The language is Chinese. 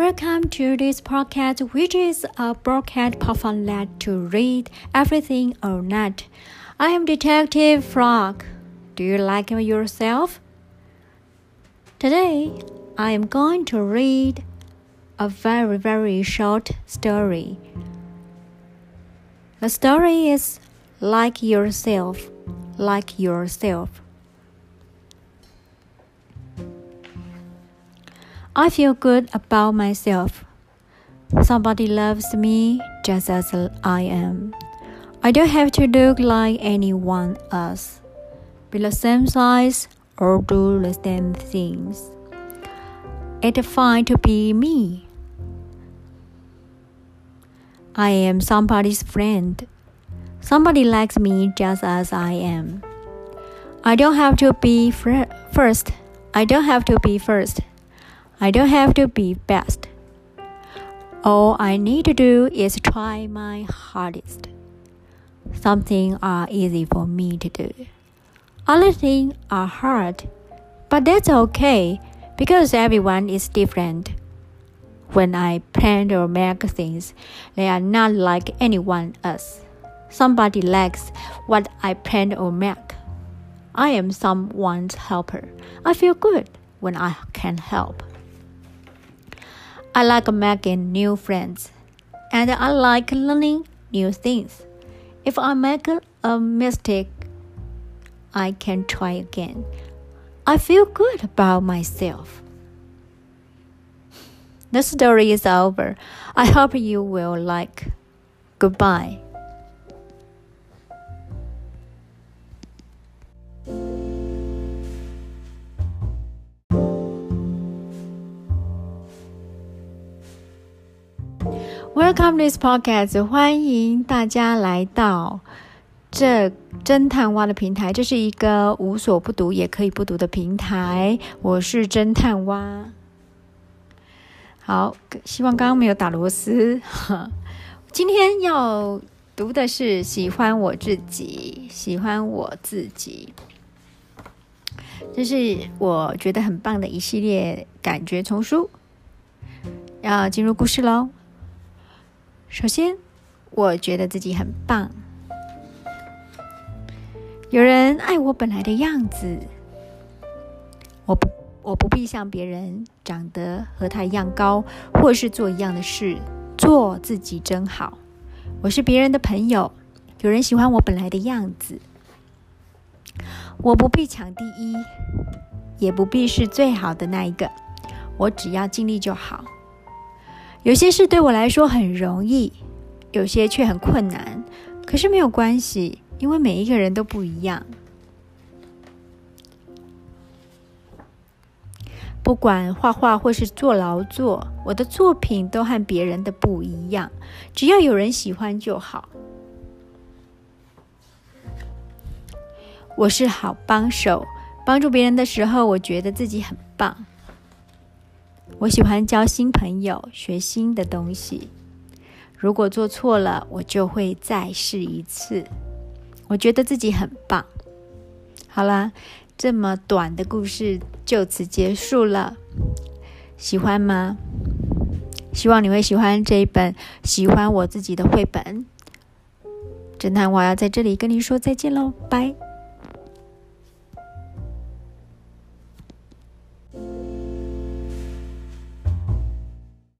Welcome to this podcast, which is a broadcast platform pamphlet to read everything or not. I am Detective Frog. Do you like yourself? Today, I am going to read a very, very short story. The story is Like Yourself, Like Yourself. I feel good about myself. Somebody loves me just as I am. I don't have to look like anyone else, be the same size, or do the same things. It's fine to be me. I am somebody's friend. Somebody likes me just as I am. I don't have to be first. I don't have to be first. I don't have to be best. All I need to do is try my hardest. Something are easy for me to do. Other things are hard, but that's okay because everyone is different. When I plan or make things, they are not like anyone else. Somebody likes what I plan or make. I am someone's helper. I feel good when I can help. I like making new friends, and I like learning new things. If I make a mistake, I can try again. I feel good about myself. The story is over. I hope you will like. Goodbye. Welcome to this podcast，欢迎大家来到这侦探蛙的平台。这是一个无所不读也可以不读的平台。我是侦探蛙。好，希望刚刚没有打螺丝。今天要读的是《喜欢我自己》，喜欢我自己。这是我觉得很棒的一系列感觉丛书。要进入故事喽。首先，我觉得自己很棒。有人爱我本来的样子，我不，我不必像别人长得和他一样高，或是做一样的事，做自己真好。我是别人的朋友，有人喜欢我本来的样子。我不必抢第一，也不必是最好的那一个，我只要尽力就好。有些事对我来说很容易，有些却很困难。可是没有关系，因为每一个人都不一样。不管画画或是做劳作，我的作品都和别人的不一样。只要有人喜欢就好。我是好帮手，帮助别人的时候，我觉得自己很棒。我喜欢交新朋友，学新的东西。如果做错了，我就会再试一次。我觉得自己很棒。好啦，这么短的故事就此结束了。喜欢吗？希望你会喜欢这一本喜欢我自己的绘本。侦探，我要在这里跟你说再见喽，拜。